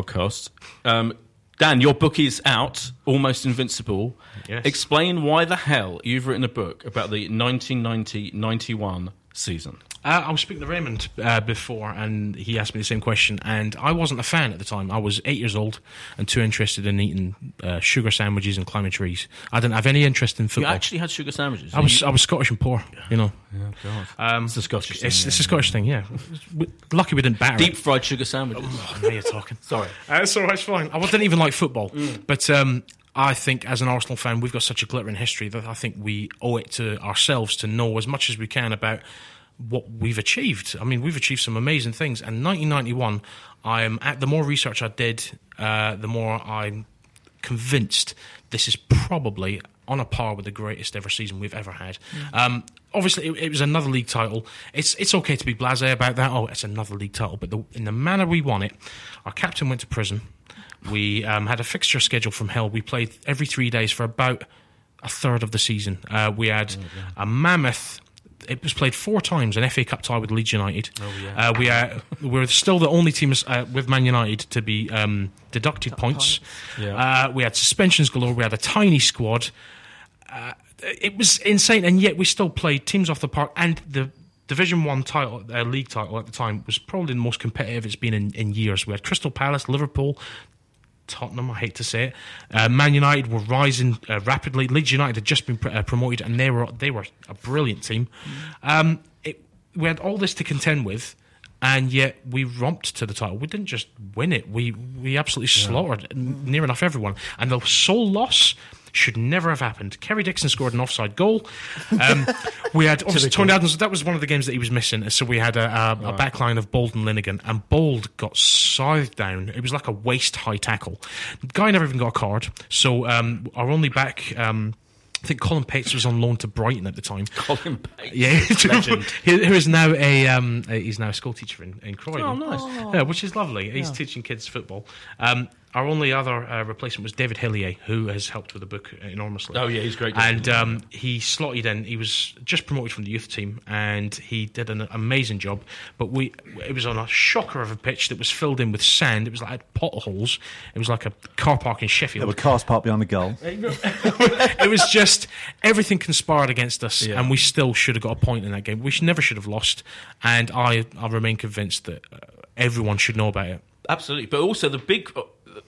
um, Dan, your book is out, Almost Invincible. Yes. Explain why the hell you've written a book about the 1990-91 season. Uh, I was speaking to Raymond uh, before, and he asked me the same question. And I wasn't a fan at the time. I was eight years old and too interested in eating uh, sugar sandwiches and climbing trees. I didn't have any interest in football. You football. actually had sugar sandwiches. I was You- I was Scottish and poor, you know. Yeah, um, it's a Scottish thing. It's, yeah. it's a Scottish thing, yeah. We- Lucky we didn't batter Deep it. fried sugar sandwiches. Oh, now you're talking. Sorry. Uh, it's all right, it's fine. I didn't even like football, but um, I think as an Arsenal fan, we've got such a glittering history that I think we owe it to ourselves to know as much as we can about what we've achieved. I mean, we've achieved some amazing things. And 1991, I am at the more research I did, uh, the more I'm convinced this is probably on a par with the greatest ever season we've ever had. Um, obviously, it, it was another league title. It's it's okay to be blasé about that. Oh, it's another league title, but the, in the manner we won it, our captain went to prison. We um, had a fixture schedule from hell. We played every three days for about a third of the season. Uh, we had a mammoth. It was played four times an FA Cup tie with Leeds United. Oh, yeah. uh, we are we're still the only team uh, with Man United to be um, deducted points. Yeah. Uh, we had suspensions galore. We had a tiny squad. Uh, it was insane, and yet we still played teams off the park. And the Division One title, uh, league title at the time, was probably the most competitive it's been in, in years. We had Crystal Palace, Liverpool, Tottenham. I hate to say it. Uh, Man United were rising uh, rapidly. Leeds United had just been pr- uh, promoted, and they were they were a brilliant team. Um, it, we had all this to contend with. And yet we romped to the title. We didn't just win it. We we absolutely slaughtered n- near enough everyone. And the sole loss should never have happened. Kerry Dixon scored an offside goal. Um, we had obviously Tony Adams. That was one of the games that he was missing. So we had a, a, a back line of Bould and Linighan, and Bould got scythed down. It was like a waist high tackle. The guy never even got a card. So um, our only back. Um, I think Colin Pates was on loan to Brighton at the time. Colin Bates. Yeah, Legend. he, who is now a um, he's now a school teacher in, in Croydon. Oh, nice. Yeah, which is lovely. He's teaching kids football. Um, our only other uh, replacement was David Hillier, who has helped with the book enormously. Oh, yeah, he's great. And um, he slotted in. He was just promoted from the youth team, and he did an amazing job. But we, it was on a shocker of a pitch that was filled in with sand. It was like potholes. It was like a car park in Sheffield There were cars parked behind the goal. it was just everything conspired against us, Yeah. and we still should have got a point in that game. We should, never should have lost, and I, I remain convinced that uh, everyone should know about it. Absolutely, but also the big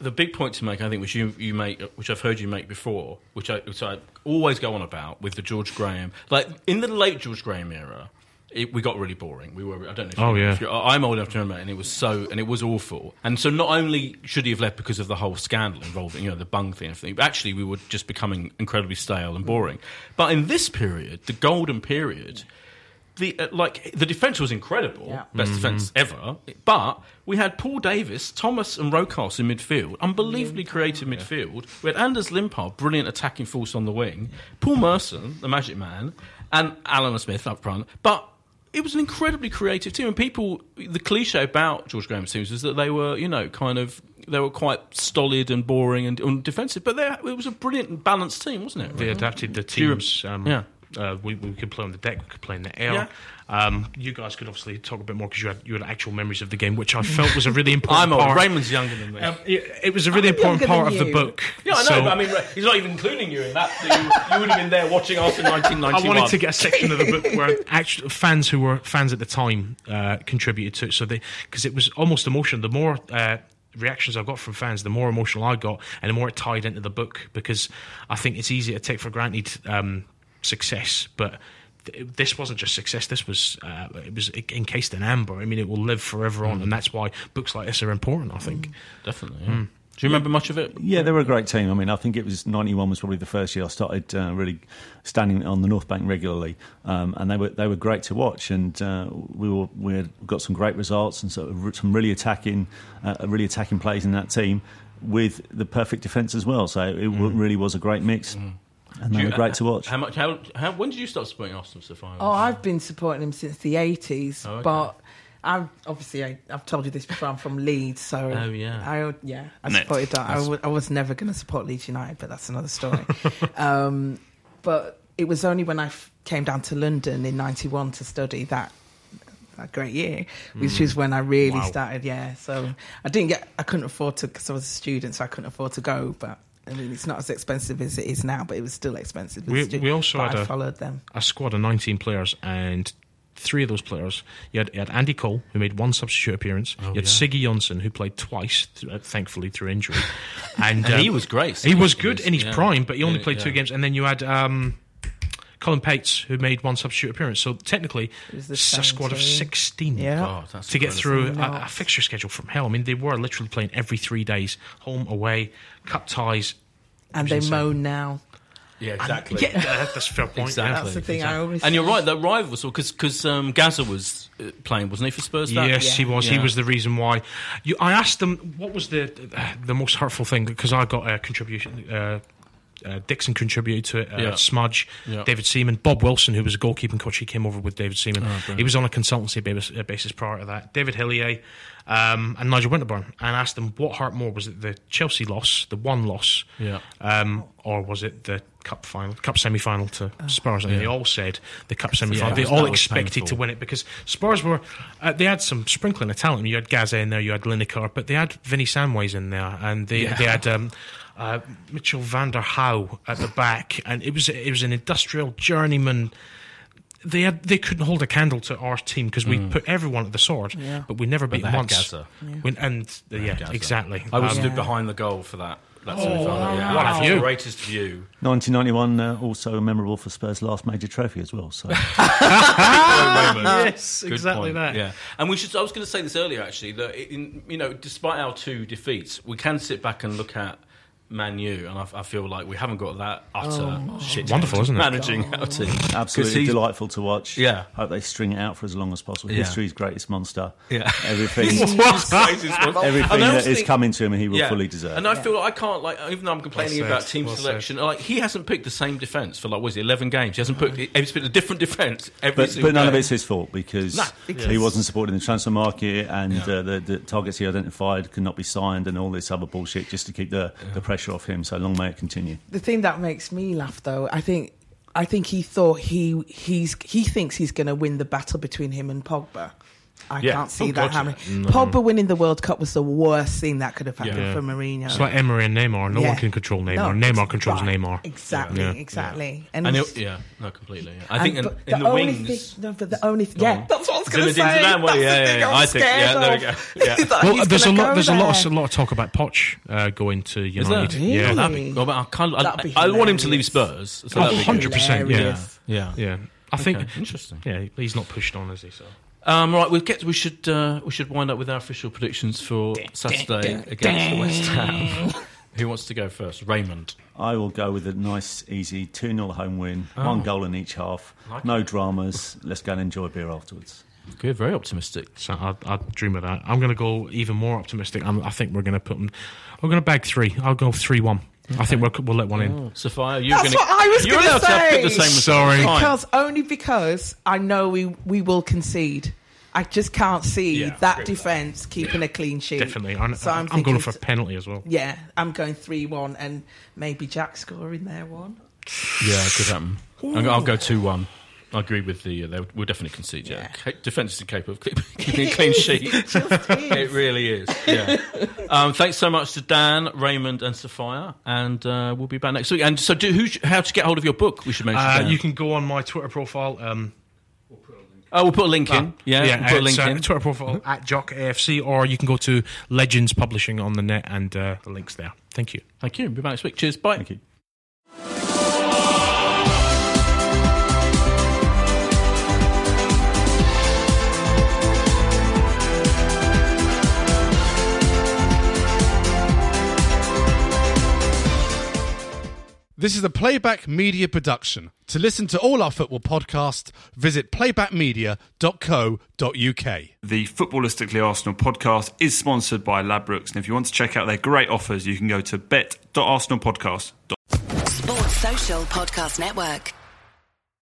the big point to make, I think, which you you make, which I've heard you make before, which I, which I always go on about with the George Graham, like in the late George Graham era. It, we got really boring. We were. I don't know. If oh, you Oh, know, yeah. if you're- I'm old enough to remember, and it was so, and it was awful. And so, not only should he have left because of the whole scandal involving, you know, the bung thing and everything, but actually, we were just becoming incredibly stale and boring. But in this period, the golden period, the uh, like the defense was incredible, Yeah. best defense ever. But we had Paul Davis, Thomas, and Rokas in midfield, unbelievably creative midfield. We had Anders Limpar, brilliant attacking force on the wing, Paul Merson, the Magic Man, and Alan Smith up front. But it was an incredibly creative team, and people. The cliche about George Graham's teams was that they were, you know, kind of. They were quite stolid and boring and, and defensive, but it was a brilliant and balanced team, wasn't it? They adapted the teams. Um, yeah. Uh, we, we could play on the deck, we could play in the air. Yeah. Um, you guys could obviously talk a bit more because you had you had actual memories of the game, which I felt was a really important I'm old. part. Raymond's younger than me. Um, it, it was a really I'm important part of the book. Yeah, I know, So- but I mean, he's not even including you in that. You, you would have been there watching us in 1991. I wanted to get a section of the book where actual fans who were fans at the time uh, contributed to it, so they because it was almost emotional. The more uh, reactions I got from fans, the more emotional I got, and the more it tied into the book. Because I think it's easy to take for granted um, success, but th- this wasn't just success. This was uh, it was encased in amber. I mean, it will live forever on, and that's why books like this are important. I think. Definitely. Yeah. Do you remember much of it? Yeah, they were a great team. I mean, I think it was '91 was probably the first year I started uh, really standing on the North Bank regularly, um, and they were they were great to watch. And uh, we were we had got some great results and sort of some really attacking, uh, really attacking plays in that team with the perfect defence as well. So it w- really was a great mix, and they Do were great to watch. How much? How, how? When did you start supporting Arsenal, Sophia? Oh, I've been supporting him since the 80s, Oh, okay. but I'm obviously I, I've told you this before. I'm from Leeds, so Oh, yeah. I yeah I Net. supported that. I That's- wa- I was never going to support Leeds United, but that's another story. um, but it was only when I f- came down to London in '91 to study that. That great year, which is when I really Wow. started. Yeah, so I didn't get, I couldn't afford to because I was a student, so I couldn't afford to go. But I mean, it's not as expensive as it is now, but it was still expensive. as We- a student. we also had I a- followed them. a squad of 19 players and three of those players you had, you had Andy Cole who made one substitute appearance you had yeah. Siggy Johnson who played twice th- uh, thankfully through injury and, And uh, he was great. he was Siggy good was- in his yeah. prime but he only Yeah, played two games and then you had um, Colin Pates who made one substitute appearance so technically It was it's a same squad of 16 Yeah. God, that's to get through a, a fixture schedule from hell I mean they were literally playing every three days home away cup ties and they insane. moan now. Yeah, exactly. yeah that's a fair point. Exactly. That's the thing I always. And you're right, the rivals, because because um, Gaza was uh, playing, wasn't he, for Spurs? that- Yes, he Yeah. was. He was the reason why. You, I asked them what was the the most hurtful thing because I got a contribution. Uh, uh, Dixon contributed to it. Uh, Yeah. Smudge, Yeah. David Seaman, Bob Wilson, who was a goalkeeping coach, he came over with David Seaman. he was on a consultancy basis, uh, basis prior to that. David Hillier um, and Nigel Winterburn, and asked them what hurt more: was it the Chelsea loss, the one loss, Yeah. um, or was it the cup final, cup semi final to Spurs? And they all said the cup semi final. Yeah, they all expected painful. to win it because Spurs were uh, they had some sprinkling of talent. You had Gaza in there, you had Lineker, but they had Vinny Samways in there, and they they had. Um, uh, Mitchell van den Hauwe at the back, and it was it was an industrial journeyman. They had they couldn't hold a candle to our team because we put everyone at the sword, Yeah. but we never beat them once. Gaza. When- and uh, yeah, Gaza. exactly. I was Um, stood Yeah. behind the goal for that. That Oh, semi-final. yeah. what a view. Greatest view. 1991 uh, also memorable for Spurs' last major trophy as well. So yes, Good exactly point. that. Yeah, and we should. I was going to say this earlier, actually, that in, you know, despite our two defeats, we can sit back and look at Man U, and I, I feel like we haven't got that utter shit. Wonderful, isn't it? Managing our team. 'Cause Absolutely delightful to watch. Yeah. Hope they string it out for as long as possible. Yeah. History's greatest monster. Yeah. Everything, He's the greatest one. everything And I that also is think- coming to him, he will Yeah. fully deserve. And I feel like I can't like even though I'm complaining Well about team well said. selection, like he hasn't picked the same defence for like was it, eleven games. He hasn't picked he's picked a different defence every but, but none of it's his fault because, No, he wasn't supporting the transfer market and Yeah. uh, the, the targets he identified could not be signed and all this other bullshit just to keep the, the pressure off him. So long may it continue. The thing that makes me laugh, though, I think, I think he thought he he's he thinks he's going to win the battle between him and Pogba. I Yeah. can't see Oh, that God, happening. Pogba winning the World Cup was the worst thing that could have happened Yeah. for Mourinho. It's like Emery and Neymar. No Yeah. one can control Neymar. No, Neymar controls right. Neymar. Exactly, Yeah. exactly. And it's- it, yeah, no, completely. yeah. I and- think in, in the, only wings. thing- no, but the only th- Go yeah, that's what I was going to Zinedine say. Zidane, well, That's yeah, the thing yeah, I'm I think- yeah, scared there we of. go. Yeah. Well, there's a lot. There's a lot. A lot of talk about Poch uh, going to United. Yeah, That'd be, I, can't, I, That'd be I want him to leave. Spurs. So that'd be good. 100%, yeah. Yeah. yeah. I think. Okay, interesting. Yeah, he's not pushed on, is he? So. Um, right, we'll get. We should. Uh, we should wind up with our official predictions for Saturday against West Ham. Who wants to go first? Raymond. I will go with a nice, easy 2 0 home win, one goal in each half. Like no dramas. Let's go and enjoy beer afterwards. Good. Very optimistic. So I, I dream of that. I'm going to go even more optimistic. I'm, I think we're going to put them. We're going to bag three. I'll go three one. I think we'll, we'll let one in. Oh. Sophia, you're That's gonna, what I was You're gonna allowed to have- pick the say. same. as- Sorry. Fine. Because only because I know we we will concede. I just can't see Yeah, I agree that defence keeping a clean sheet. Definitely. I'm, So I'm, I'm, going for a t- penalty as well. Yeah, I'm going three one, and maybe Jack scoring there one. Yeah, it could happen. I'll, I'll go two one. I agree with the. Uh, they we'll definitely concede. Yeah, Yeah. Defence is incapable of keeping a clean sheet. it really is. Yeah. um, thanks so much to Dan, Raymond, and Sophia, and uh, we'll be back next week. And so, do, who, how to get hold of your book? We should mention. Uh, you can go on my Twitter profile. Um, Oh, we'll put a link in. Yeah, yeah, we'll put a link uh, in. Twitter profile at Jock AFC, or you can go to Legends Publishing on the net, and uh, the links there. Thank you. Thank you. Be back next week. Cheers. Bye. This is a Playback Media production. To listen to all our football podcasts, visit playbackmedia.co.uk. The Footballistically Arsenal podcast is sponsored by Ladbrokes, and if you want to check out their great offers, you can go to bet.arsenalpodcast.com. Sports Social Podcast Network.